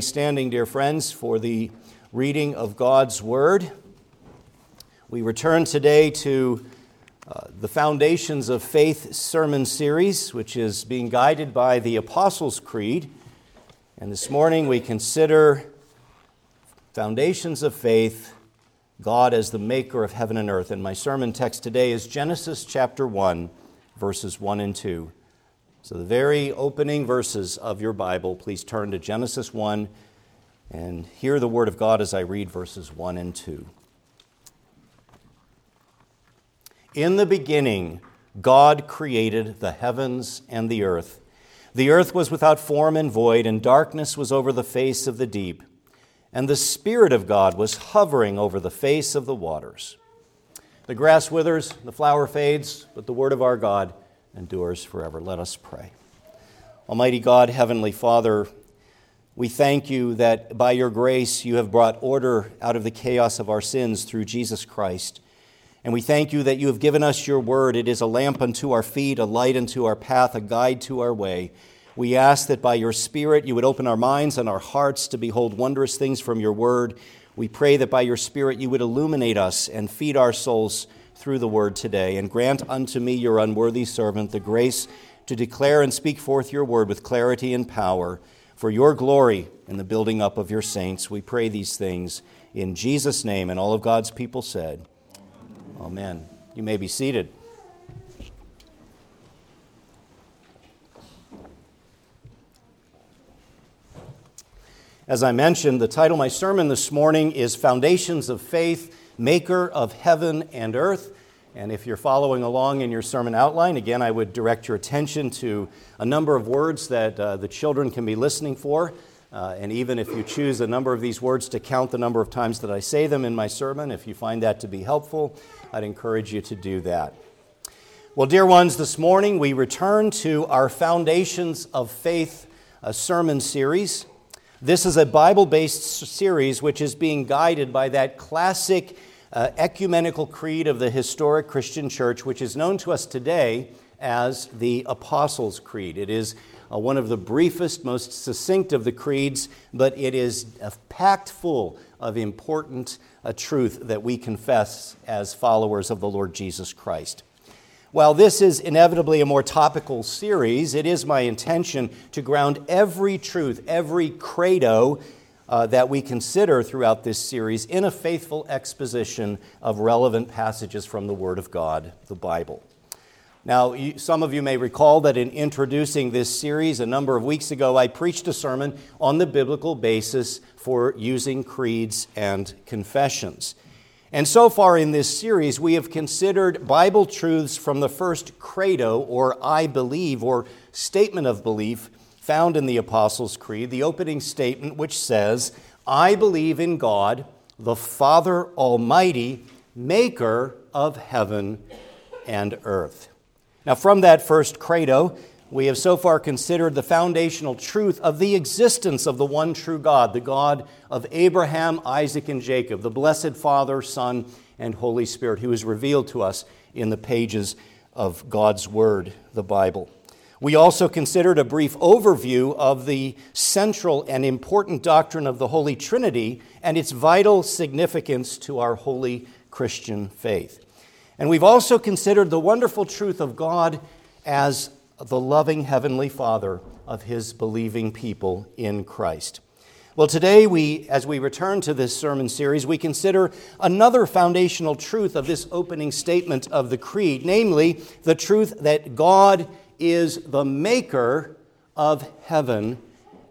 Standing, dear friends, for the reading of God's Word. We return today to uh, the Foundations of Faith sermon series, which is being guided by the Apostles' Creed. And this morning we consider Foundations of Faith, God as the maker of heaven and earth. And my sermon text today is Genesis chapter 1, verses 1 and 2. So, the very opening verses of your Bible, please turn to Genesis 1 and hear the Word of God as I read verses 1 and 2. In the beginning, God created the heavens and the earth. The earth was without form and void, and darkness was over the face of the deep. And the Spirit of God was hovering over the face of the waters. The grass withers, the flower fades, but the Word of our God endures forever. Let us pray. Almighty God, Heavenly Father, we thank you that by your grace you have brought order out of the chaos of our sins through Jesus Christ. And we thank you that you have given us your word. It is a lamp unto our feet, a light unto our path, a guide to our way. We ask that by your Spirit you would open our minds and our hearts to behold wondrous things from your word. We pray that by your Spirit you would illuminate us and feed our souls through the word today. And grant unto me, your unworthy servant, the grace to declare and speak forth your word with clarity and power for your glory and the building up of your saints. We pray these things in Jesus' name. And all of God's people said, Amen. You may be seated. As I mentioned, the title of my sermon this morning is Foundations of Faith maker of heaven and earth. And if you're following along in your sermon outline, again, I would direct your attention to a number of words that uh, the children can be listening for. Uh, and even if you choose a number of these words to count the number of times that I say them in my sermon, if you find that to be helpful, I'd encourage you to do that. Well, dear ones, this morning we return to our Foundations of Faith uh, sermon series. This is a Bible based series which is being guided by that classic uh, ecumenical creed of the historic Christian church, which is known to us today as the Apostles' Creed. It is uh, one of the briefest, most succinct of the creeds, but it is uh, packed full of important uh, truth that we confess as followers of the Lord Jesus Christ. While this is inevitably a more topical series, it is my intention to ground every truth, every credo uh, that we consider throughout this series in a faithful exposition of relevant passages from the Word of God, the Bible. Now, some of you may recall that in introducing this series a number of weeks ago, I preached a sermon on the biblical basis for using creeds and confessions. And so far in this series, we have considered Bible truths from the first credo, or I believe, or statement of belief found in the Apostles' Creed, the opening statement which says, I believe in God, the Father Almighty, maker of heaven and earth. Now, from that first credo, we have so far considered the foundational truth of the existence of the one true God, the God of Abraham, Isaac, and Jacob, the blessed Father, Son, and Holy Spirit, who is revealed to us in the pages of God's Word, the Bible. We also considered a brief overview of the central and important doctrine of the Holy Trinity and its vital significance to our holy Christian faith. And we've also considered the wonderful truth of God as the loving Heavenly Father of His believing people in Christ. Well, today, we, as we return to this sermon series, we consider another foundational truth of this opening statement of the Creed, namely the truth that God is the maker of heaven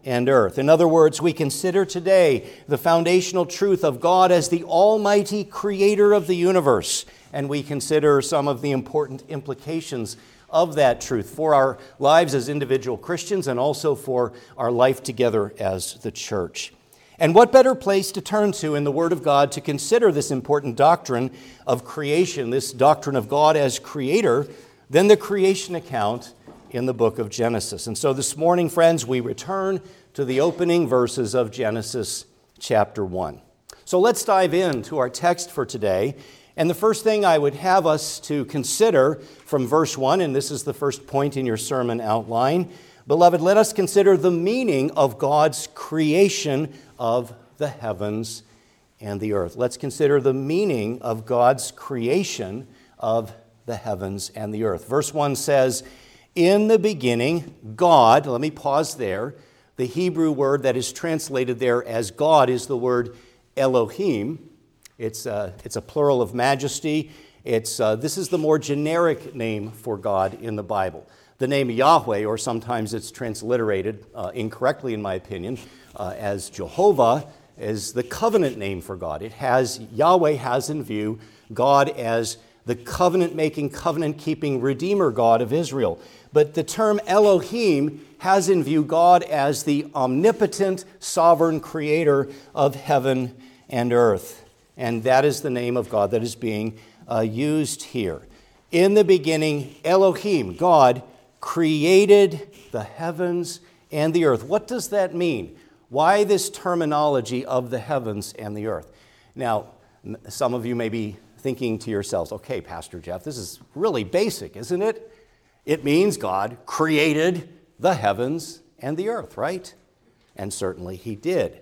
and earth. In other words, we consider today the foundational truth of God as the almighty creator of the universe, and we consider some of the important implications of that truth for our lives as individual Christians and also for our life together as the church. And what better place to turn to in the Word of God to consider this important doctrine of creation, this doctrine of God as creator, than the creation account in the book of Genesis. And so this morning, friends, we return to the opening verses of Genesis chapter 1. So let's dive into our text for today and the first thing I would have us to consider from verse 1, and this is the first point in your sermon outline, Beloved, let us consider the meaning of God's creation of the heavens and the earth. Let's consider the meaning of God's creation of the heavens and the earth. Verse 1 says, In the beginning, God, let me pause there. The Hebrew word that is translated there as God is the word Elohim. It's a, uh, it's a plural of majesty. It's, uh, this is the more generic name for God in the Bible. The name Yahweh, or sometimes it's transliterated uh, incorrectly, in my opinion, uh, as Jehovah, is the covenant name for God. It has, Yahweh has in view God as the covenant making, covenant keeping Redeemer God of Israel. But the term Elohim has in view God as the omnipotent, sovereign creator of heaven and earth. And that is the name of God that is being uh, used here. In the beginning, Elohim, God, created the heavens and the earth. What does that mean? Why this terminology of the heavens and the earth? Now, some of you may be thinking to yourselves, okay, Pastor Jeff, this is really basic, isn't it? It means God created the heavens and the earth, right? And certainly He did.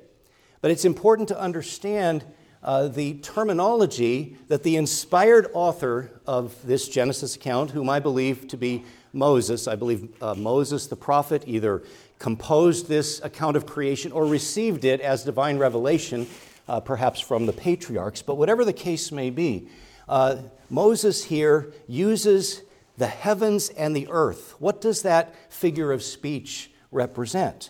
But it's important to understand uh, the terminology that the inspired author of this Genesis account, whom I believe to be Moses, I believe uh, Moses the prophet either composed this account of creation or received it as divine revelation, uh, perhaps from the patriarchs. But whatever the case may be, uh, Moses here uses the heavens and the earth. What does that figure of speech represent?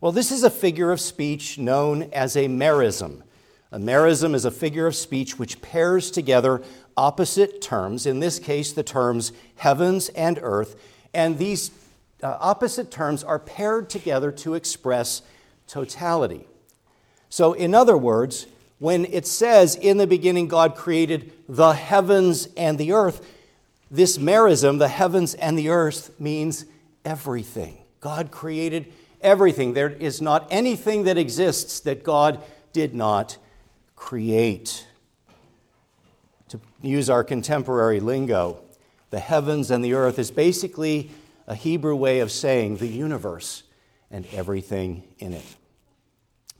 Well, this is a figure of speech known as a merism. A merism is a figure of speech which pairs together opposite terms, in this case, the terms heavens and earth, and these uh, opposite terms are paired together to express totality. So, in other words, when it says, In the beginning, God created the heavens and the earth, this merism, the heavens and the earth, means everything. God created everything. There is not anything that exists that God did not create. To use our contemporary lingo, the heavens and the earth is basically a Hebrew way of saying the universe and everything in it.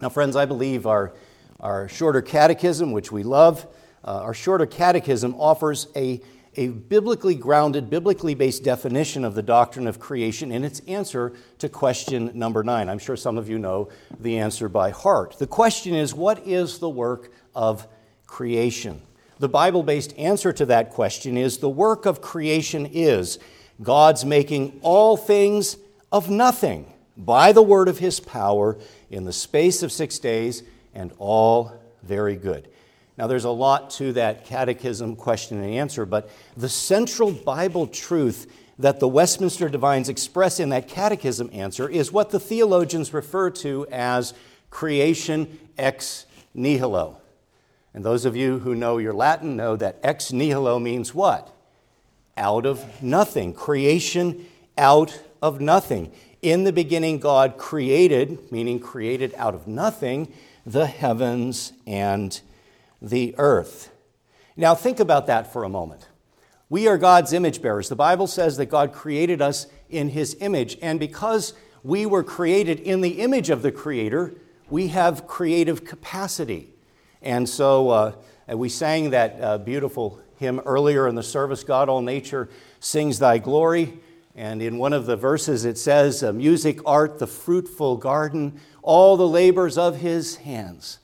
Now, friends, I believe our, our shorter catechism, which we love, uh, our shorter catechism offers a, a biblically grounded, biblically based definition of the doctrine of creation in its answer to question number nine. I'm sure some of you know the answer by heart. The question is what is the work of creation? The Bible based answer to that question is the work of creation is God's making all things of nothing by the word of his power in the space of six days, and all very good. Now, there's a lot to that catechism question and answer, but the central Bible truth that the Westminster Divines express in that catechism answer is what the theologians refer to as creation ex nihilo. And those of you who know your Latin know that ex nihilo means what? out of nothing. Creation out of nothing. In the beginning, God created, meaning created out of nothing, the heavens and the earth. Now, think about that for a moment. We are God's image bearers. The Bible says that God created us in His image, and because we were created in the image of the Creator, we have creative capacity. And so uh, we sang that uh, beautiful hymn earlier in the service God, all nature sings thy glory. And in one of the verses it says, Music, art, the fruitful garden, all the labors of his hands.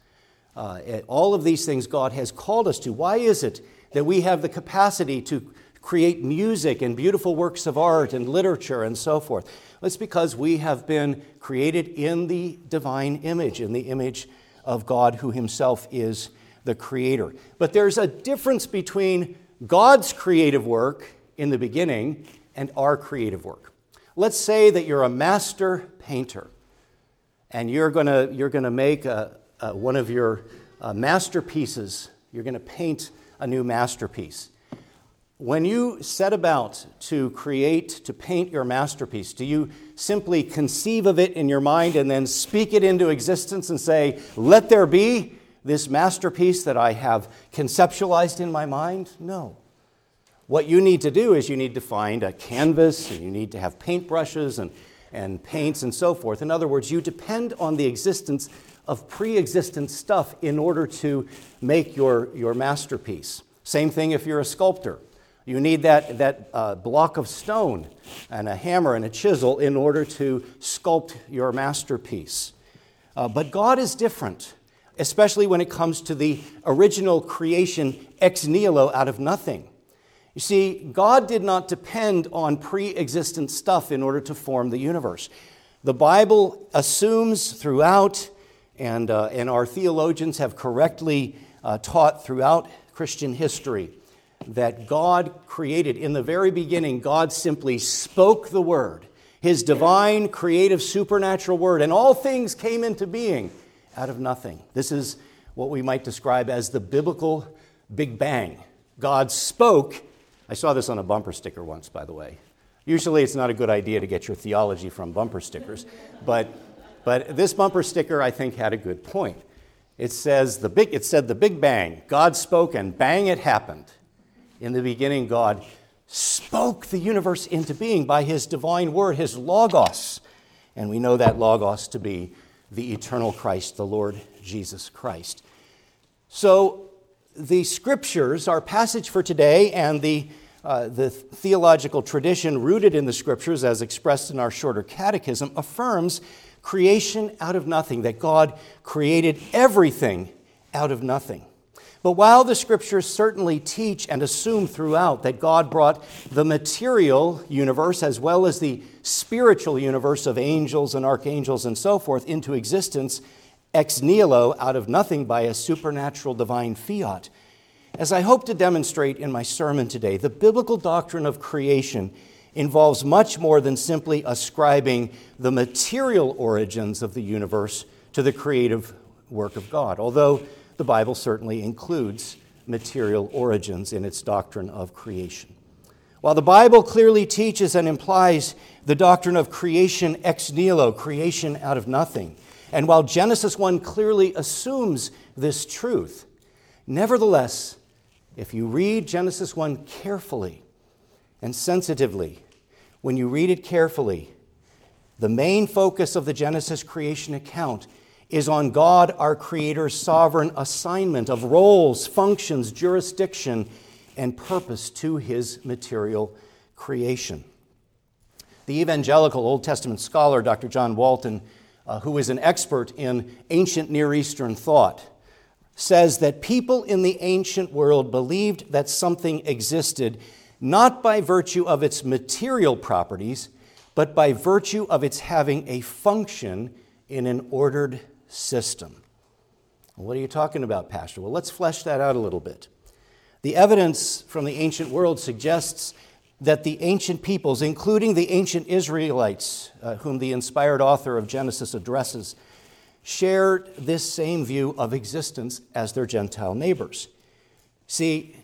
Uh, all of these things God has called us to. Why is it that we have the capacity to create music and beautiful works of art and literature and so forth? It's because we have been created in the divine image, in the image of God who himself is the creator. But there's a difference between God's creative work in the beginning and our creative work. Let's say that you're a master painter and you're going you're gonna make a, a, one of your uh, masterpieces, you're going to paint a new masterpiece. When you set about to create, to paint your masterpiece, do you simply conceive of it in your mind and then speak it into existence and say, let there be? this masterpiece that I have conceptualized in my mind? No. What you need to do is you need to find a canvas and you need to have paintbrushes and, and paints and so forth. In other words, you depend on the existence of pre existent stuff in order to make your, your masterpiece. Same thing if you're a sculptor. You need that, that uh, block of stone and a hammer and a chisel in order to sculpt your masterpiece. Uh, but God is different, especially when it comes to the original creation ex nihilo out of nothing. You see, God did not depend on pre existent stuff in order to form the universe. The Bible assumes throughout, and, uh, and our theologians have correctly uh, taught throughout Christian history, that God created. In the very beginning, God simply spoke the word, his divine, creative, supernatural word, and all things came into being out of nothing. This is what we might describe as the biblical Big Bang. God spoke I saw this on a bumper sticker once, by the way. Usually it's not a good idea to get your theology from bumper stickers, but, but this bumper sticker I think had a good point. It says the big, it said the Big Bang. God spoke and bang it happened. In the beginning, God spoke the universe into being by his divine word, his logos. And we know that logos to be the eternal Christ, the Lord Jesus Christ. So the scriptures, our passage for today, and the, uh, the theological tradition rooted in the scriptures, as expressed in our shorter catechism, affirms creation out of nothing, that God created everything out of nothing. But while the scriptures certainly teach and assume throughout that God brought the material universe as well as the spiritual universe of angels and archangels and so forth into existence, ex nihilo, out of nothing by a supernatural divine fiat. As I hope to demonstrate in my sermon today, the biblical doctrine of creation involves much more than simply ascribing the material origins of the universe to the creative work of God, although the Bible certainly includes material origins in its doctrine of creation. While the Bible clearly teaches and implies the doctrine of creation ex nihilo, creation out of nothing, and while Genesis 1 clearly assumes this truth, nevertheless, if you read Genesis 1 carefully and sensitively, when you read it carefully, the main focus of the Genesis creation account is on God, our Creator's sovereign assignment of roles, functions, jurisdiction, and purpose to his material creation. The evangelical Old Testament scholar, Dr. John Walton, uh, who is an expert in ancient Near Eastern thought, says that people in the ancient world believed that something existed not by virtue of its material properties, but by virtue of its having a function in an ordered system. What are you talking about, Pastor? Well, let's flesh that out a little bit. The evidence from the ancient world suggests that the ancient peoples, including the ancient Israelites, uh, whom the inspired author of Genesis addresses, shared this same view of existence as their Gentile neighbors. See,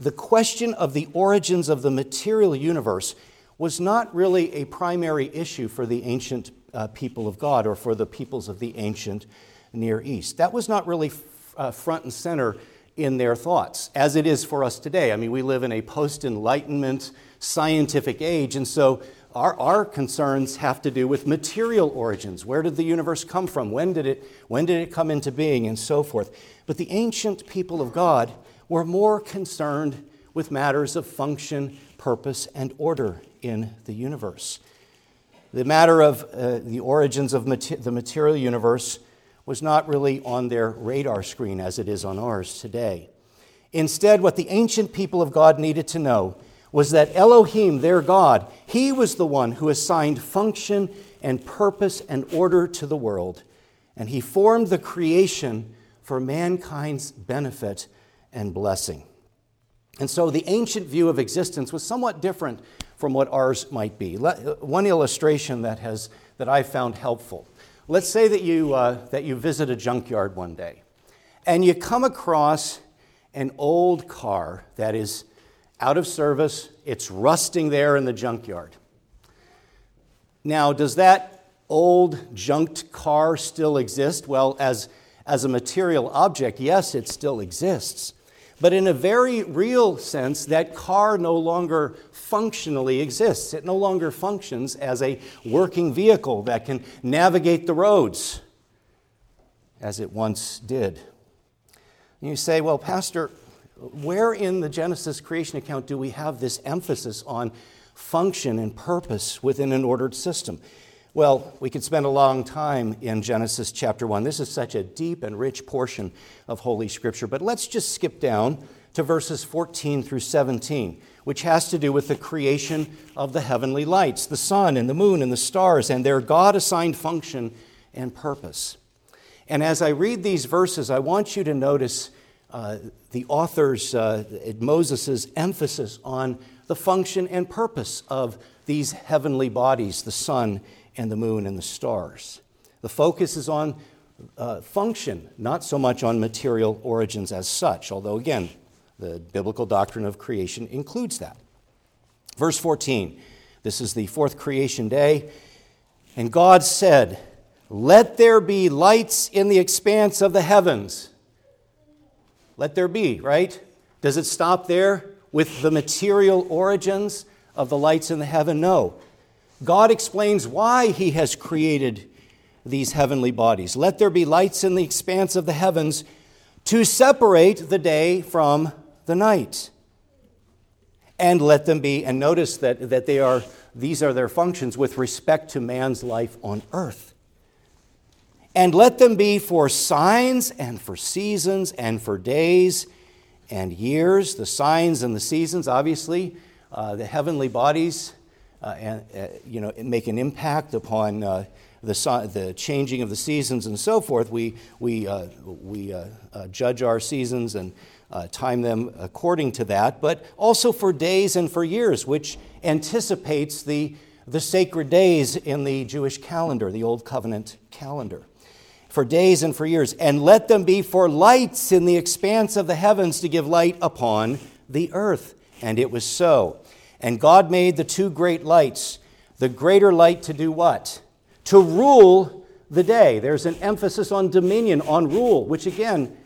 the question of the origins of the material universe was not really a primary issue for the ancient uh, people of God or for the peoples of the ancient Near East. That was not really f- uh, front and center in their thoughts, as it is for us today. I mean, we live in a post Enlightenment scientific age, and so our, our concerns have to do with material origins. Where did the universe come from? When did, it, when did it come into being? And so forth. But the ancient people of God were more concerned with matters of function, purpose, and order in the universe. The matter of uh, the origins of the material universe was not really on their radar screen as it is on ours today. Instead, what the ancient people of God needed to know was that Elohim, their God, he was the one who assigned function and purpose and order to the world. And he formed the creation for mankind's benefit and blessing. And so the ancient view of existence was somewhat different from what ours might be. One illustration that, has, that I found helpful. Let's say that you, uh, that you visit a junkyard one day and you come across an old car that is out of service, it's rusting there in the junkyard. Now, does that old junked car still exist? Well, as, as a material object, yes, it still exists. But in a very real sense, that car no longer functionally exists. It no longer functions as a working vehicle that can navigate the roads as it once did. And you say, well, Pastor, where in the Genesis creation account do we have this emphasis on function and purpose within an ordered system? Well, we could spend a long time in Genesis chapter 1. This is such a deep and rich portion of Holy Scripture. But let's just skip down to verses 14 through 17, which has to do with the creation of the heavenly lights, the sun and the moon and the stars, and their God assigned function and purpose. And as I read these verses, I want you to notice uh, the author's, uh, Moses' emphasis on the function and purpose of these heavenly bodies, the sun and the moon and the stars. The focus is on uh, function, not so much on material origins as such, although, again, the biblical doctrine of creation includes that. Verse 14 this is the fourth creation day. And God said, Let there be lights in the expanse of the heavens. Let there be, right? Does it stop there with the material origins of the lights in the heaven? No. God explains why He has created these heavenly bodies. Let there be lights in the expanse of the heavens to separate the day from the night. And let them be, and notice that, that they are, these are their functions with respect to man's life on earth. And let them be for signs and for seasons and for days and years. The signs and the seasons, obviously, uh, the heavenly bodies and, uh, you know, make an impact upon uh, the, the changing of the seasons and so forth. We, we, uh, we uh, uh, judge our seasons and time them according to that, but also for days and for years, which anticipates the, the sacred days in the Jewish calendar, the Old Covenant calendar. For days and for years, and let them be for lights in the expanse of the heavens to give light upon the earth. And it was so. And God made the two great lights, the greater light to do what? To rule the day. There's an emphasis on dominion, on rule, which again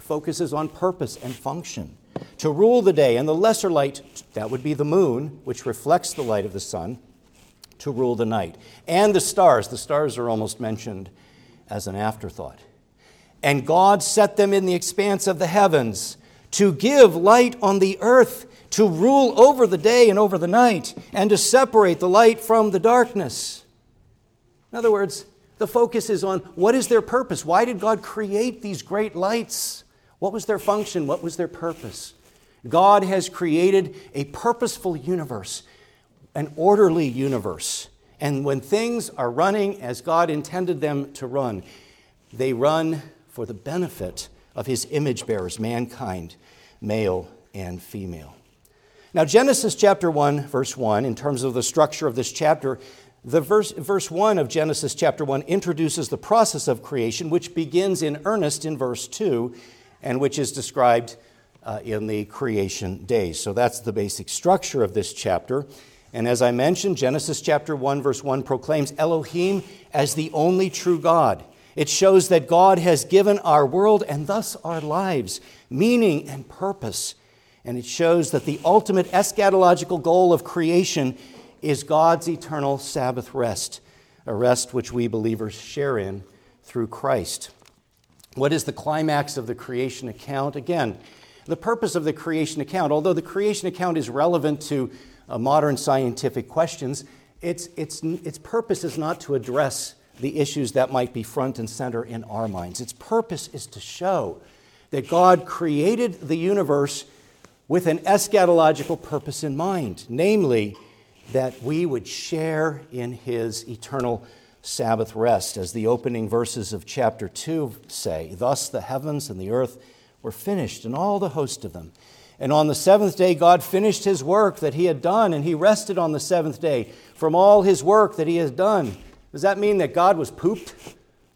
focuses on purpose and function. To rule the day, and the lesser light, that would be the moon, which reflects the light of the sun, to rule the night. And the stars, the stars are almost mentioned as an afterthought. And God set them in the expanse of the heavens to give light on the earth to rule over the day and over the night, and to separate the light from the darkness. In other words, the focus is on what is their purpose? Why did God create these great lights? What was their function? What was their purpose? God has created a purposeful universe, an orderly universe. And when things are running as God intended them to run, they run for the benefit of his image bearers, mankind, male and female. Now, Genesis chapter 1, verse 1, in terms of the structure of this chapter, the verse, verse 1 of Genesis chapter 1 introduces the process of creation, which begins in earnest in verse 2 and which is described uh, in the creation days. So that's the basic structure of this chapter. And as I mentioned, Genesis chapter 1, verse 1 proclaims Elohim as the only true God. It shows that God has given our world and thus our lives meaning and purpose and it shows that the ultimate eschatological goal of creation is God's eternal Sabbath rest, a rest which we believers share in through Christ. What is the climax of the creation account? Again, the purpose of the creation account, although the creation account is relevant to uh, modern scientific questions, its, its, its purpose is not to address the issues that might be front and center in our minds. Its purpose is to show that God created the universe with an eschatological purpose in mind, namely, that we would share in his eternal Sabbath rest, as the opening verses of chapter 2 say. Thus the heavens and the earth were finished, and all the host of them. And on the seventh day, God finished his work that he had done, and he rested on the seventh day from all his work that he has done. Does that mean that God was pooped?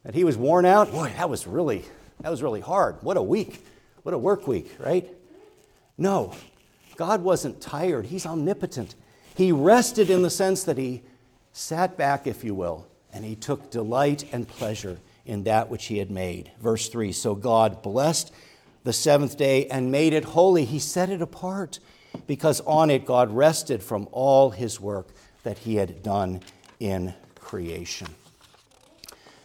That he was worn out? Boy, that was really, that was really hard. What a week. What a work week, right? No, God wasn't tired. He's omnipotent. He rested in the sense that he sat back, if you will, and he took delight and pleasure in that which he had made. Verse 3 So God blessed the seventh day and made it holy. He set it apart because on it God rested from all his work that he had done in creation.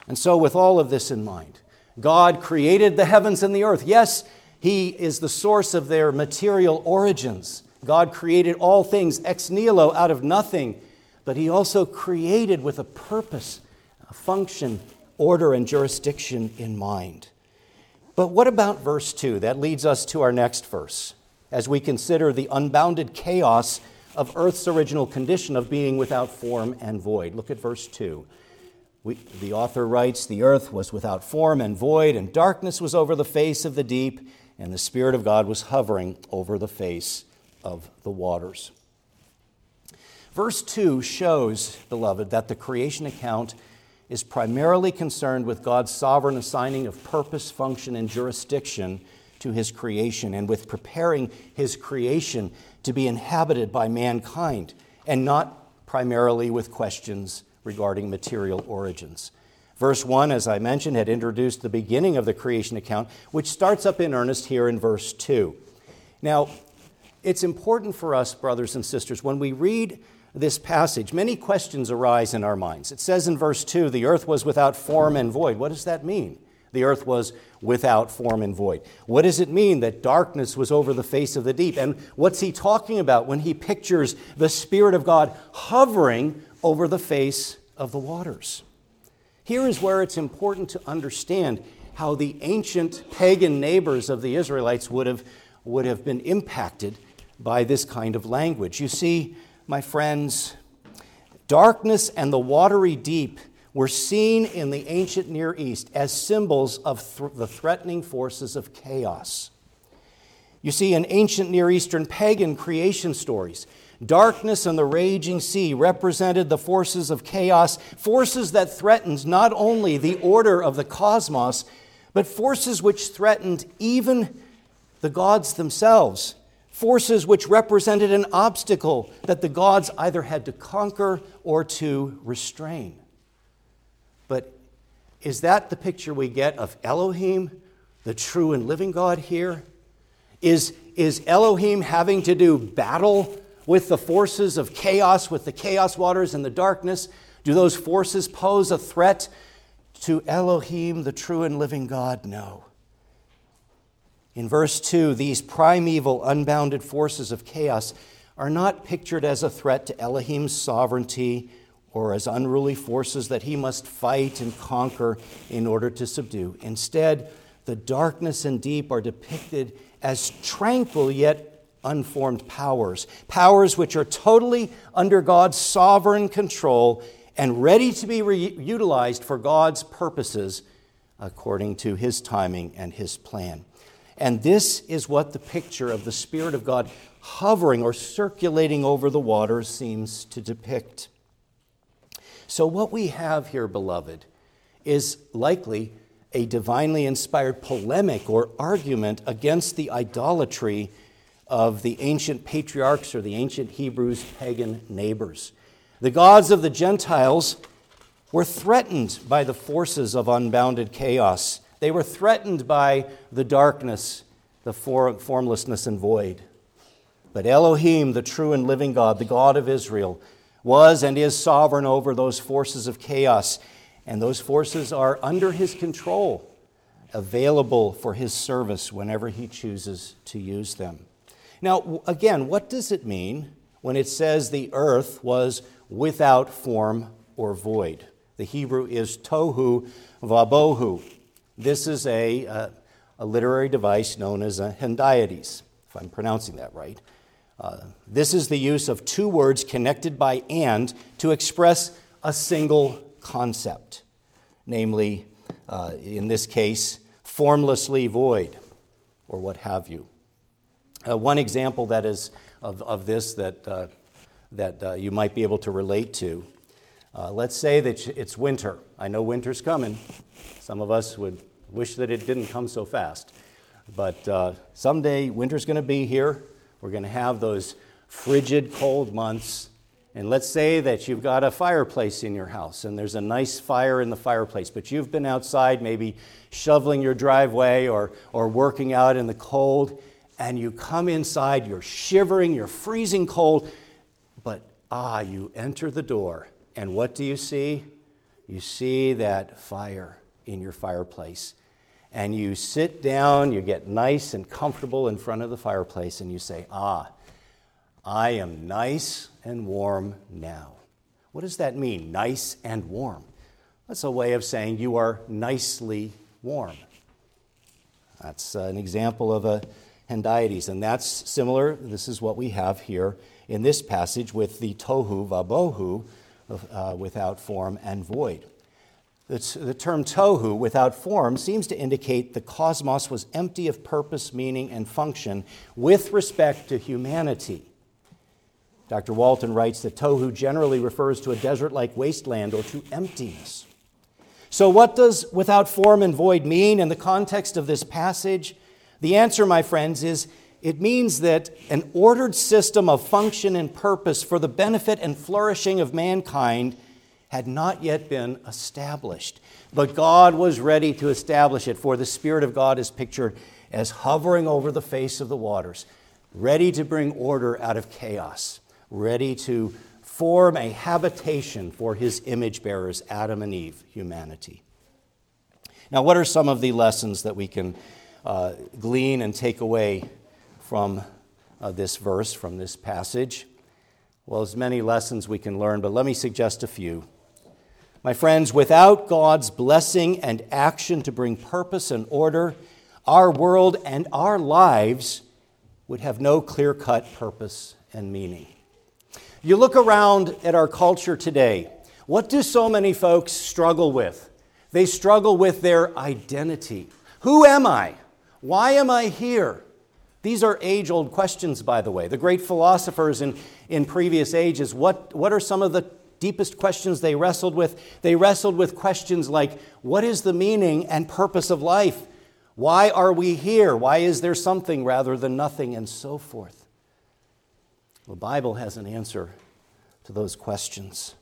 And so, with all of this in mind, God created the heavens and the earth. Yes, he is the source of their material origins. God created all things ex nihilo out of nothing, but He also created with a purpose, a function, order, and jurisdiction in mind. But what about verse 2? That leads us to our next verse as we consider the unbounded chaos of earth's original condition of being without form and void. Look at verse 2. We, the author writes, The earth was without form and void, and darkness was over the face of the deep, and the Spirit of God was hovering over the face of the waters. Verse 2 shows, beloved, that the creation account is primarily concerned with God's sovereign assigning of purpose, function, and jurisdiction to his creation and with preparing his creation to be inhabited by mankind, and not primarily with questions regarding material origins. Verse 1, as I mentioned, had introduced the beginning of the creation account, which starts up in earnest here in verse 2. Now, it's important for us, brothers and sisters, when we read this passage, many questions arise in our minds. It says in verse 2 the earth was without form and void. What does that mean? The earth was without form and void. What does it mean that darkness was over the face of the deep? And what's he talking about when he pictures the Spirit of God hovering over the face of the waters? Here is where it's important to understand how the ancient pagan neighbors of the Israelites would have, would have been impacted by this kind of language. You see, my friends, darkness and the watery deep were seen in the ancient Near East as symbols of th- the threatening forces of chaos. You see, in ancient Near Eastern pagan creation stories, Darkness and the raging sea represented the forces of chaos, forces that threatened not only the order of the cosmos, but forces which threatened even the gods themselves, forces which represented an obstacle that the gods either had to conquer or to restrain. But is that the picture we get of Elohim, the true and living God here? Is, is Elohim having to do battle with the forces of chaos, with the chaos waters and the darkness? Do those forces pose a threat to Elohim, the true and living God? No. In verse 2, these primeval, unbounded forces of chaos are not pictured as a threat to Elohim's sovereignty or as unruly forces that he must fight and conquer in order to subdue. Instead, the darkness and deep are depicted as tranquil yet unformed powers, powers which are totally under God's sovereign control and ready to be re- utilized for God's purposes according to his timing and his plan. And this is what the picture of the Spirit of God hovering or circulating over the waters seems to depict. So, what we have here, beloved, is likely a divinely inspired polemic or argument against the idolatry of the ancient patriarchs or the ancient Hebrews' pagan neighbors. The gods of the Gentiles were threatened by the forces of unbounded chaos. They were threatened by the darkness, the formlessness, and void. But Elohim, the true and living God, the God of Israel, was and is sovereign over those forces of chaos, and those forces are under his control, available for his service whenever he chooses to use them. Now, again, what does it mean when it says the earth was without form or void? The Hebrew is tohu vabohu. This is a, uh, a literary device known as a hendiadys, if I'm pronouncing that right. Uh, this is the use of two words connected by and to express a single concept, namely, uh, in this case, formlessly void, or what have you. Uh, one example that is of, of this that, uh, that uh, you might be able to relate to. Uh, let's say that it's winter. I know winter's coming. Some of us would wish that it didn't come so fast. But uh, someday winter's going to be here. We're going to have those frigid, cold months. And let's say that you've got a fireplace in your house and there's a nice fire in the fireplace, but you've been outside maybe shoveling your driveway or, or working out in the cold, and you come inside, you're shivering, you're freezing cold, but ah, you enter the door, and what do you see? You see that fire in your fireplace. And you sit down, you get nice and comfortable in front of the fireplace, and you say, Ah, I am nice and warm now. What does that mean, nice and warm? That's a way of saying you are nicely warm. That's an example of a hendiadys, and that's similar. This is what we have here in this passage with the tohu vabohu, uh, without form and void. The, the term tohu, without form, seems to indicate the cosmos was empty of purpose, meaning, and function with respect to humanity. Dr. Walton writes that tohu generally refers to a desert like wasteland or to emptiness. So, what does without form and void mean in the context of this passage? The answer, my friends, is it means that an ordered system of function and purpose for the benefit and flourishing of mankind had not yet been established. But God was ready to establish it, for the Spirit of God is pictured as hovering over the face of the waters, ready to bring order out of chaos ready to form a habitation for his image bearers, Adam and Eve, humanity. Now, what are some of the lessons that we can uh, glean and take away from uh, this verse, from this passage? Well, as many lessons we can learn, but let me suggest a few. My friends, without God's blessing and action to bring purpose and order, our world and our lives would have no clear cut purpose and meaning. You look around at our culture today, what do so many folks struggle with? They struggle with their identity. Who am I? Why am I here? These are age old questions, by the way. The great philosophers in, in previous ages, what, what are some of the deepest questions they wrestled with? They wrestled with questions like what is the meaning and purpose of life? Why are we here? Why is there something rather than nothing? And so forth. The Bible has an answer to those questions.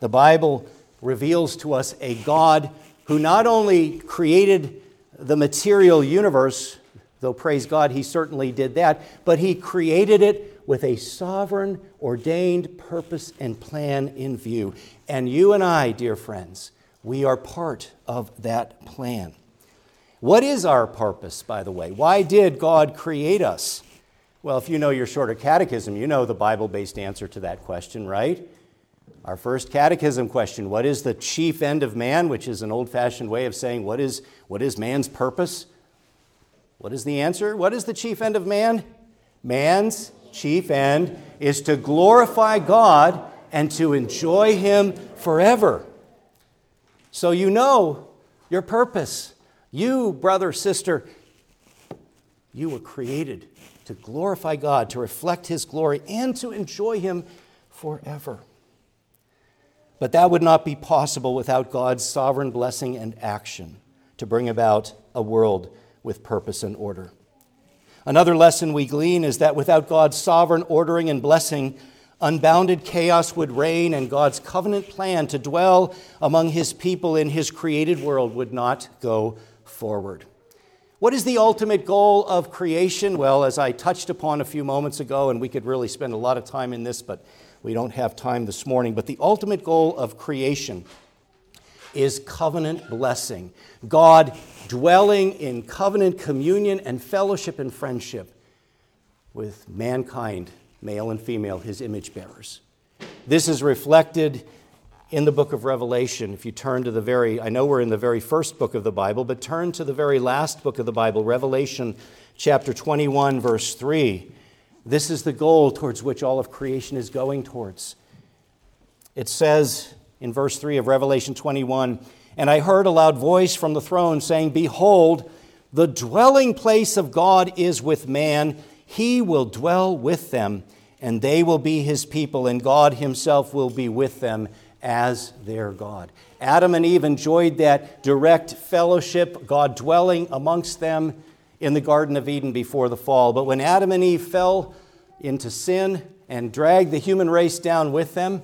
The Bible reveals to us a God who not only created the material universe, though praise God, he certainly did that, but he created it with a sovereign, ordained purpose and plan in view. And you and I, dear friends, we are part of that plan. What is our purpose, by the way? Why did God create us? Well, if you know your shorter catechism, you know the Bible based answer to that question, right? Our first catechism question What is the chief end of man? which is an old fashioned way of saying, what is, what is man's purpose? What is the answer? What is the chief end of man? Man's chief end is to glorify God and to enjoy Him forever. So you know your purpose. You, brother, sister, you were created to glorify God, to reflect His glory, and to enjoy Him forever. But that would not be possible without God's sovereign blessing and action to bring about a world with purpose and order. Another lesson we glean is that without God's sovereign ordering and blessing, unbounded chaos would reign, and God's covenant plan to dwell among His people in His created world would not go forward. What is the ultimate goal of creation? Well, as I touched upon a few moments ago, and we could really spend a lot of time in this, but we don't have time this morning. But the ultimate goal of creation is covenant blessing. God dwelling in covenant communion and fellowship and friendship with mankind, male and female, his image bearers. This is reflected in the book of Revelation, if you turn to the very, I know we're in the very first book of the Bible, but turn to the very last book of the Bible, Revelation chapter 21, verse 3. This is the goal towards which all of creation is going towards. It says in verse 3 of Revelation 21 And I heard a loud voice from the throne saying, Behold, the dwelling place of God is with man. He will dwell with them, and they will be his people, and God himself will be with them as their God. Adam and Eve enjoyed that direct fellowship, God dwelling amongst them in the Garden of Eden before the fall. But when Adam and Eve fell into sin, and dragged the human race down with them,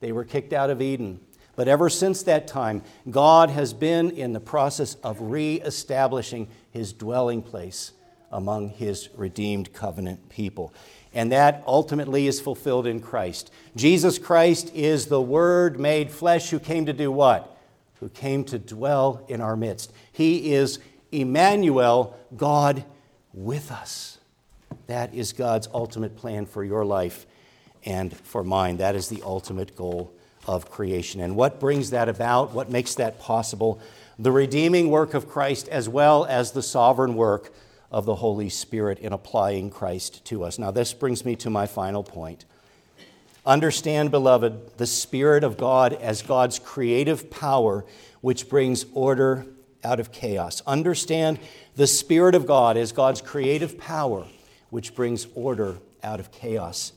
they were kicked out of Eden. But ever since that time, God has been in the process of reestablishing his dwelling place among his redeemed covenant people. And that ultimately is fulfilled in Christ. Jesus Christ is the Word made flesh who came to do what? Who came to dwell in our midst. He is Emmanuel, God with us. That is God's ultimate plan for your life and for mine. That is the ultimate goal of creation. And what brings that about? What makes that possible? The redeeming work of Christ as well as the sovereign work of the Holy Spirit in applying Christ to us. Now, this brings me to my final point. Understand, beloved, the Spirit of God as God's creative power which brings order out of chaos. Understand the Spirit of God as God's creative power which brings order out of chaos.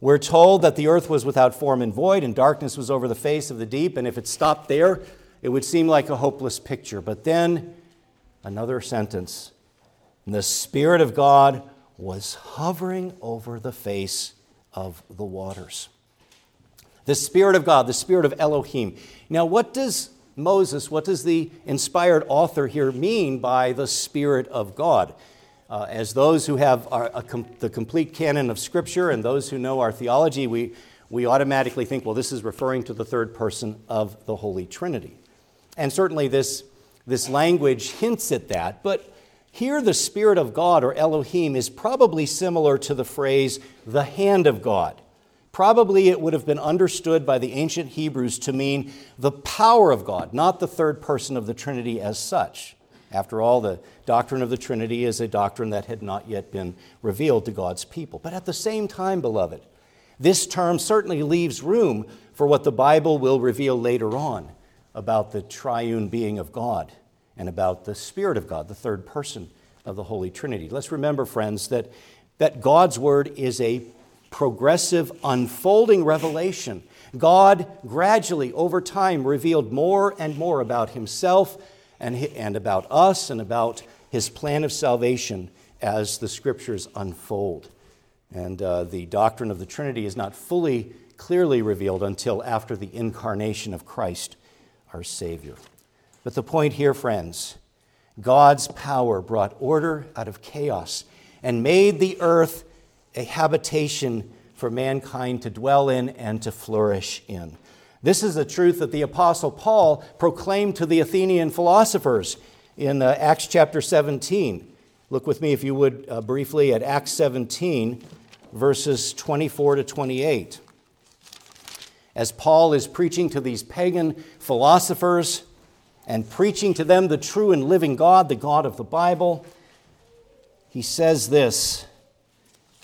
We're told that the earth was without form and void, and darkness was over the face of the deep, and if it stopped there, it would seem like a hopeless picture. But then, another sentence the Spirit of God was hovering over the face of the waters. The Spirit of God, the Spirit of Elohim. Now, what does Moses, what does the inspired author here mean by the Spirit of God? Uh, as those who have our, com- the complete canon of Scripture and those who know our theology, we, we automatically think, well, this is referring to the third person of the Holy Trinity. And certainly this, this language hints at that, but here the Spirit of God or Elohim is probably similar to the phrase the hand of God. Probably it would have been understood by the ancient Hebrews to mean the power of God, not the third person of the Trinity as such. After all, the doctrine of the Trinity is a doctrine that had not yet been revealed to God's people. But at the same time, beloved, this term certainly leaves room for what the Bible will reveal later on about the triune being of God and about the Spirit of God, the third person of the Holy Trinity. Let's remember, friends, that, that God's Word is a progressive, unfolding revelation. God gradually, over time, revealed more and more about Himself and, and about us and about his plan of salvation as the scriptures unfold. And uh, the doctrine of the Trinity is not fully clearly revealed until after the incarnation of Christ, our Savior. But the point here, friends, God's power brought order out of chaos and made the earth a habitation for mankind to dwell in and to flourish in. This is the truth that the Apostle Paul proclaimed to the Athenian philosophers in uh, Acts chapter 17. Look with me, if you would, uh, briefly at Acts 17, verses 24 to 28. As Paul is preaching to these pagan philosophers and preaching to them the true and living God, the God of the Bible, he says this,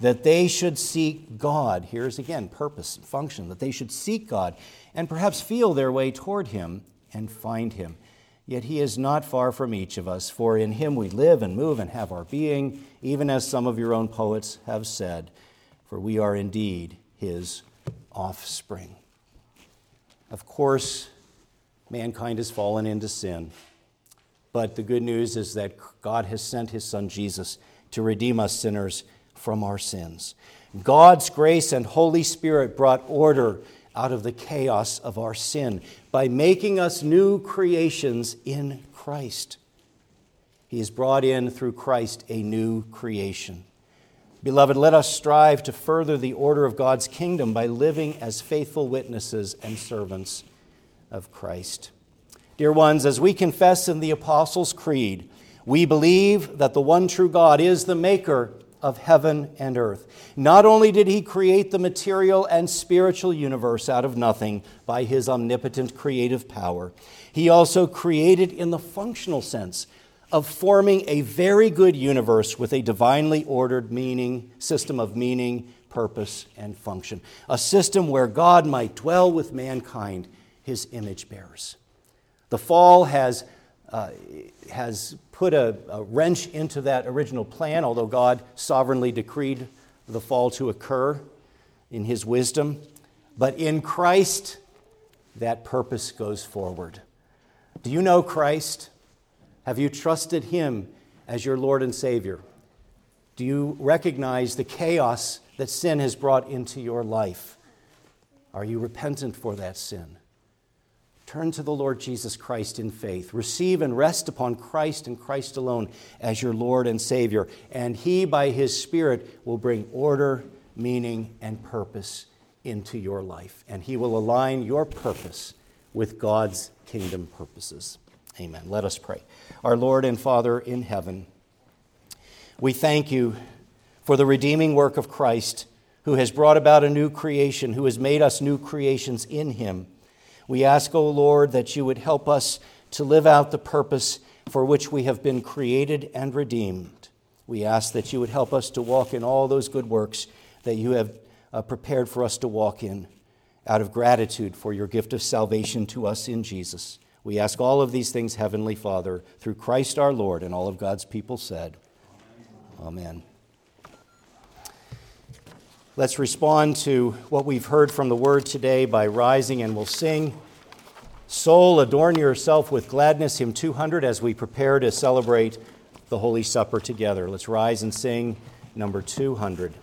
that they should seek God. Here's again purpose and function, that they should seek God and perhaps feel their way toward him and find him. Yet he is not far from each of us, for in him we live and move and have our being, even as some of your own poets have said, for we are indeed his offspring. Of course, mankind has fallen into sin, but the good news is that God has sent his son Jesus to redeem us sinners from our sins. God's grace and Holy Spirit brought order out of the chaos of our sin by making us new creations in Christ. He has brought in through Christ a new creation. Beloved, let us strive to further the order of God's kingdom by living as faithful witnesses and servants of Christ. Dear ones, as we confess in the Apostles' Creed, we believe that the one true God is the maker of heaven and earth. Not only did he create the material and spiritual universe out of nothing by his omnipotent creative power, he also created in the functional sense of forming a very good universe with a divinely ordered meaning, system of meaning, purpose, and function. A system where God might dwell with mankind, his image bearers. The fall has, uh, has put a, a wrench into that original plan, although God sovereignly decreed the fall to occur in his wisdom. But in Christ, that purpose goes forward. Do you know Christ? Have you trusted him as your Lord and Savior? Do you recognize the chaos that sin has brought into your life? Are you repentant for that sin? Turn to the Lord Jesus Christ in faith. Receive and rest upon Christ and Christ alone as your Lord and Savior. And He, by His Spirit, will bring order, meaning, and purpose into your life. And He will align your purpose with God's kingdom purposes. Amen. Let us pray. Our Lord and Father in heaven, we thank you for the redeeming work of Christ, who has brought about a new creation, who has made us new creations in Him. We ask, O Lord, that you would help us to live out the purpose for which we have been created and redeemed. We ask that you would help us to walk in all those good works that you have uh, prepared for us to walk in out of gratitude for your gift of salvation to us in Jesus. We ask all of these things, Heavenly Father, through Christ our Lord, and all of God's people said, Amen. Let's respond to what we've heard from the Word today by rising and we'll sing. Soul, adorn yourself with gladness, hymn 200, as we prepare to celebrate the Holy Supper together. Let's rise and sing number 200.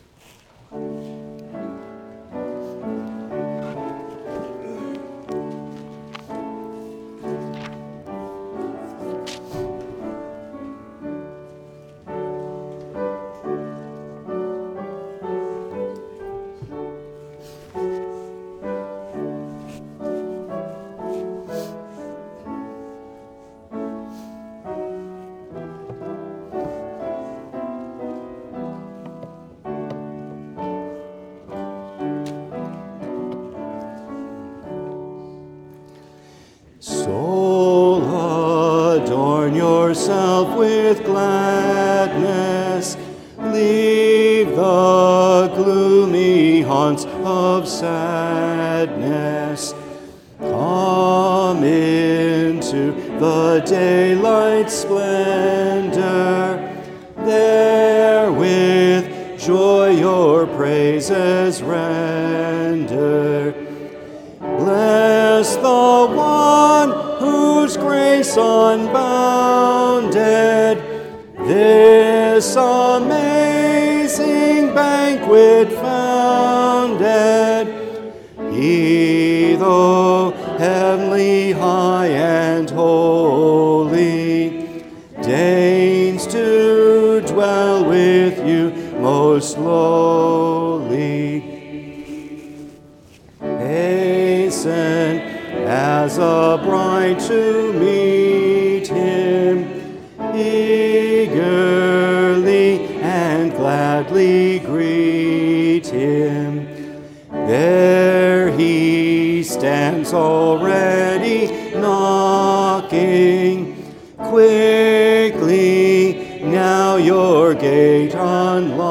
There he stands already knocking. Quickly, now your gate unlocking.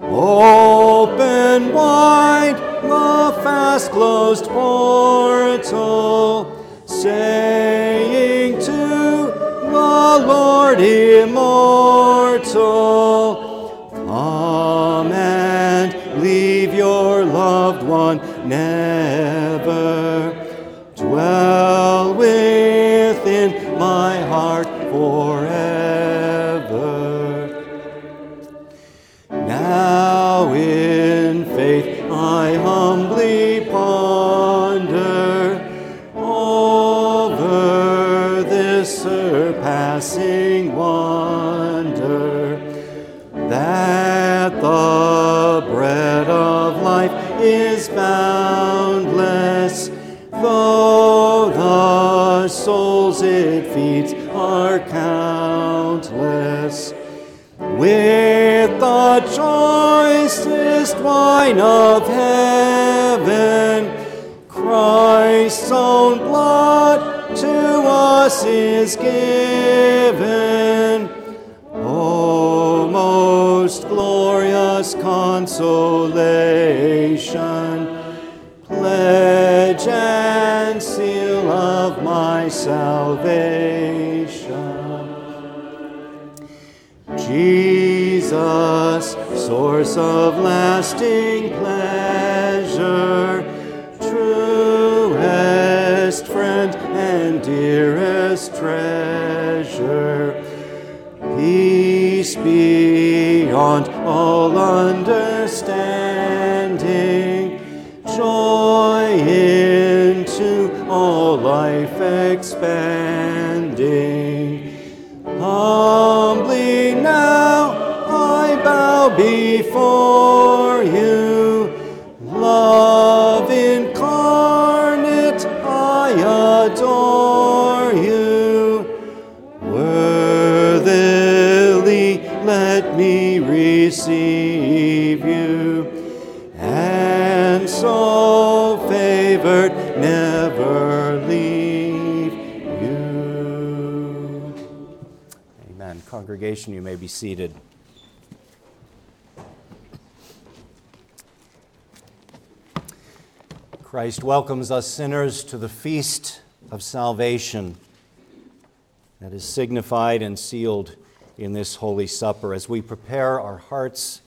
Open wide the fast closed portal, saying to the Lord immortal. Given. O most glorious consolation, pledge and seal of my salvation. Jesus, source of lasting pleasure, truest friend and dearest treasure, peace beyond all understanding, joy into all life expanding. Before you, love incarnate, I adore you. Worthily let me receive you, and so favored never leave you. Amen. Congregation, you may be seated. Christ welcomes us sinners to the feast of salvation that is signified and sealed in this Holy Supper. As we prepare our hearts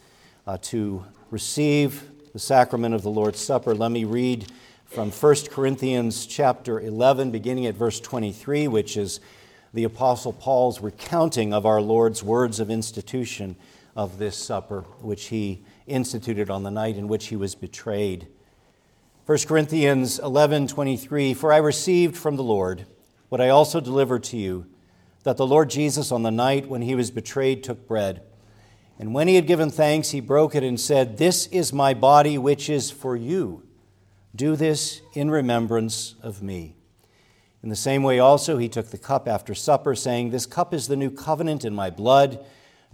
uh, to receive the sacrament of the Lord's Supper, let me read from 1 Corinthians chapter 11, beginning at verse 23, which is the Apostle Paul's recounting of our Lord's words of institution of this supper, which he instituted on the night in which he was betrayed. 1 Corinthians 11:23 For I received from the Lord what I also delivered to you that the Lord Jesus on the night when he was betrayed took bread. And when he had given thanks he broke it and said this is my body which is for you. Do this in remembrance of me In the same way also he took the cup after supper saying this cup is the new covenant in my blood.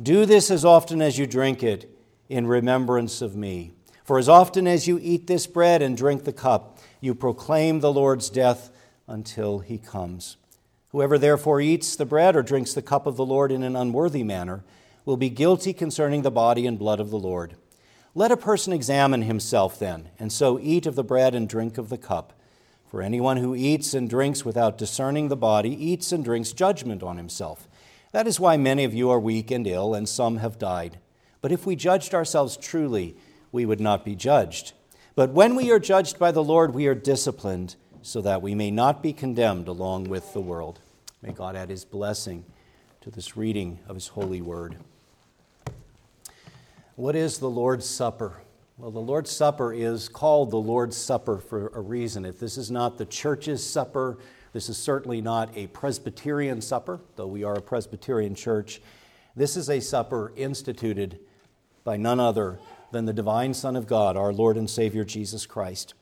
Do this as often as you drink it in remembrance of me for as often as you eat this bread and drink the cup, you proclaim the Lord's death until he comes. Whoever therefore eats the bread or drinks the cup of the Lord in an unworthy manner will be guilty concerning the body and blood of the Lord. Let a person examine himself then, and so eat of the bread and drink of the cup. For anyone who eats and drinks without discerning the body eats and drinks judgment on himself. That is why many of you are weak and ill, and some have died. But if we judged ourselves truly, we would not be judged. But when we are judged by the Lord, we are disciplined so that we may not be condemned along with the world. May God add his blessing to this reading of his holy word. What is the Lord's Supper? Well, the Lord's Supper is called the Lord's Supper for a reason. If this is not the church's supper, this is certainly not a Presbyterian supper, though we are a Presbyterian church. This is a supper instituted by none other than the divine Son of God, our Lord and Savior Jesus Christ.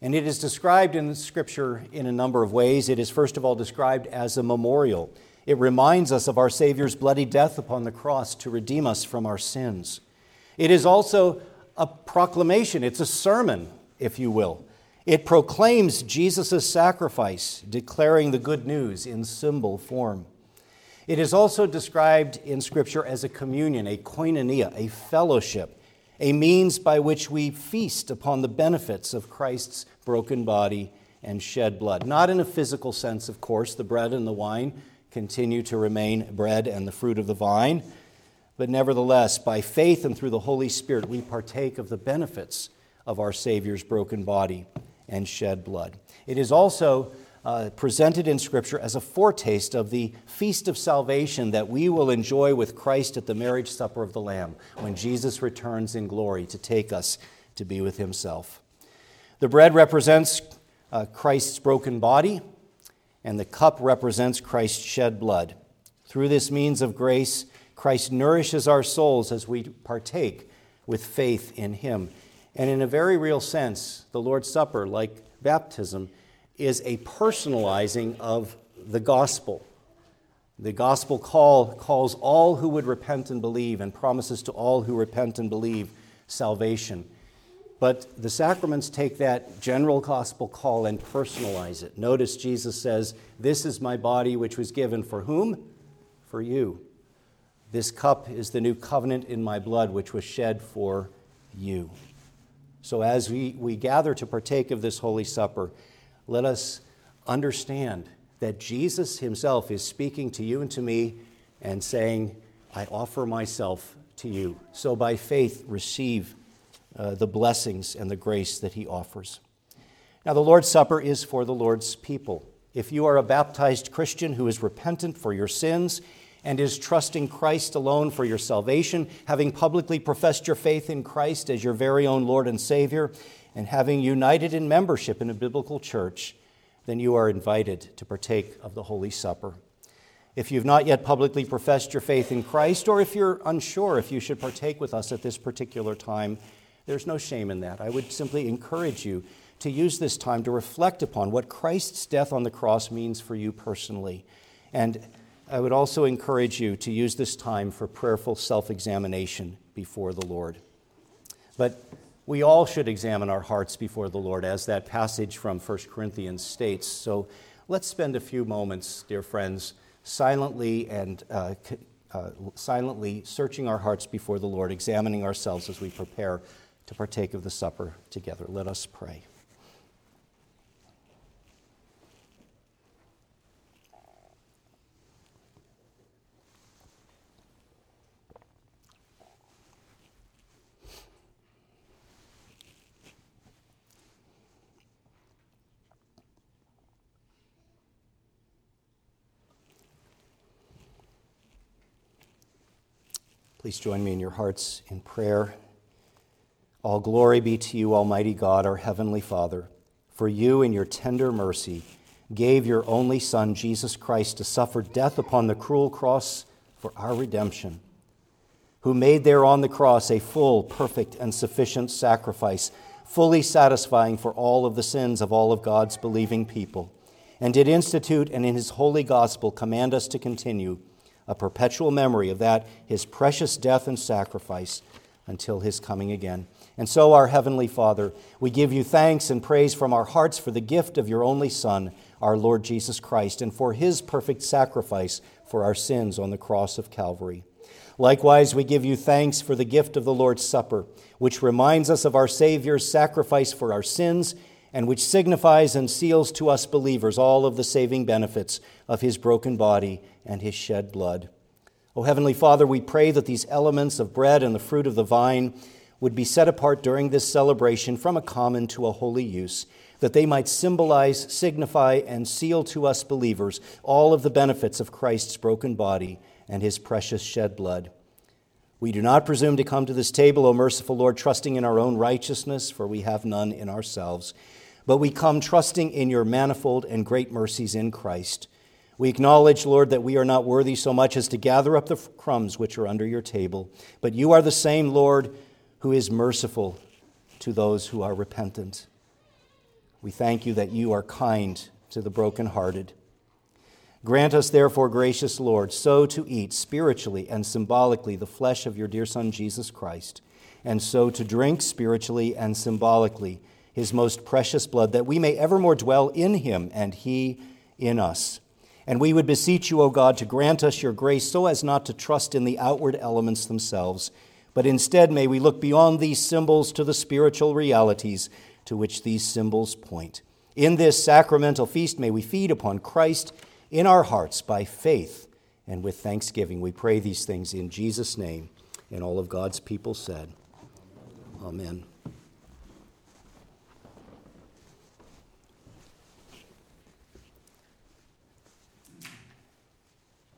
And it is described in Scripture in a number of ways. It is, first of all, described as a memorial. It reminds us of our Savior's bloody death upon the cross to redeem us from our sins. It is also a proclamation, it's a sermon, if you will. It proclaims Jesus' sacrifice, declaring the good news in symbol form. It is also described in Scripture as a communion, a koinonia, a fellowship a means by which we feast upon the benefits of Christ's broken body and shed blood. Not in a physical sense, of course, the bread and the wine continue to remain bread and the fruit of the vine, but nevertheless, by faith and through the Holy Spirit, we partake of the benefits of our Savior's broken body and shed blood. It is also uh, presented in Scripture as a foretaste of the feast of salvation that we will enjoy with Christ at the marriage supper of the Lamb when Jesus returns in glory to take us to be with Himself. The bread represents uh, Christ's broken body, and the cup represents Christ's shed blood. Through this means of grace, Christ nourishes our souls as we partake with faith in Him. And in a very real sense, the Lord's Supper, like baptism, is a personalizing of the gospel. The gospel call calls all who would repent and believe and promises to all who repent and believe salvation. But the sacraments take that general gospel call and personalize it. Notice Jesus says, This is my body which was given for whom? For you. This cup is the new covenant in my blood which was shed for you. So, as we, we gather to partake of this Holy Supper, let us understand that Jesus himself is speaking to you and to me and saying, I offer myself to you. So, by faith, receive uh, the blessings and the grace that he offers. Now, the Lord's Supper is for the Lord's people. If you are a baptized Christian who is repentant for your sins and is trusting Christ alone for your salvation, having publicly professed your faith in Christ as your very own Lord and Savior, and having united in membership in a biblical church, then you are invited to partake of the Holy Supper. If you've not yet publicly professed your faith in Christ, or if you're unsure if you should partake with us at this particular time, there's no shame in that. I would simply encourage you to use this time to reflect upon what Christ's death on the cross means for you personally. And I would also encourage you to use this time for prayerful self examination before the Lord. But we all should examine our hearts before the Lord, as that passage from 1 Corinthians states. So let's spend a few moments, dear friends, silently and uh, uh, silently searching our hearts before the Lord, examining ourselves as we prepare to partake of the supper together. Let us pray. Please join me in your hearts in prayer. All glory be to you, Almighty God, our Heavenly Father, for you, in your tender mercy, gave your only Son, Jesus Christ, to suffer death upon the cruel cross for our redemption, who made there on the cross a full, perfect, and sufficient sacrifice, fully satisfying for all of the sins of all of God's believing people, and did institute and in his holy gospel command us to continue a perpetual memory of that, his precious death and sacrifice until his coming again. And so, our Heavenly Father, we give you thanks and praise from our hearts for the gift of your only Son, our Lord Jesus Christ, and for his perfect sacrifice for our sins on the cross of Calvary. Likewise, we give you thanks for the gift of the Lord's Supper, which reminds us of our Savior's sacrifice for our sins and which signifies and seals to us believers all of the saving benefits of his broken body and his shed blood. O Heavenly Father, we pray that these elements of bread and the fruit of the vine would be set apart during this celebration from a common to a holy use, that they might symbolize, signify, and seal to us believers all of the benefits of Christ's broken body and his precious shed blood. We do not presume to come to this table, O merciful Lord, trusting in our own righteousness, for we have none in ourselves. But we come trusting in your manifold and great mercies in Christ. We acknowledge, Lord, that we are not worthy so much as to gather up the crumbs which are under your table. But you are the same, Lord, who is merciful to those who are repentant. We thank you that you are kind to the brokenhearted. Grant us, therefore, gracious Lord, so to eat spiritually and symbolically the flesh of your dear Son, Jesus Christ, and so to drink spiritually and symbolically his most precious blood, that we may evermore dwell in him and he in us. And we would beseech you, O God, to grant us your grace so as not to trust in the outward elements themselves, but instead may we look beyond these symbols to the spiritual realities to which these symbols point. In this sacramental feast, may we feed upon Christ in our hearts by faith and with thanksgiving. We pray these things in Jesus' name. And all of God's people said, Amen.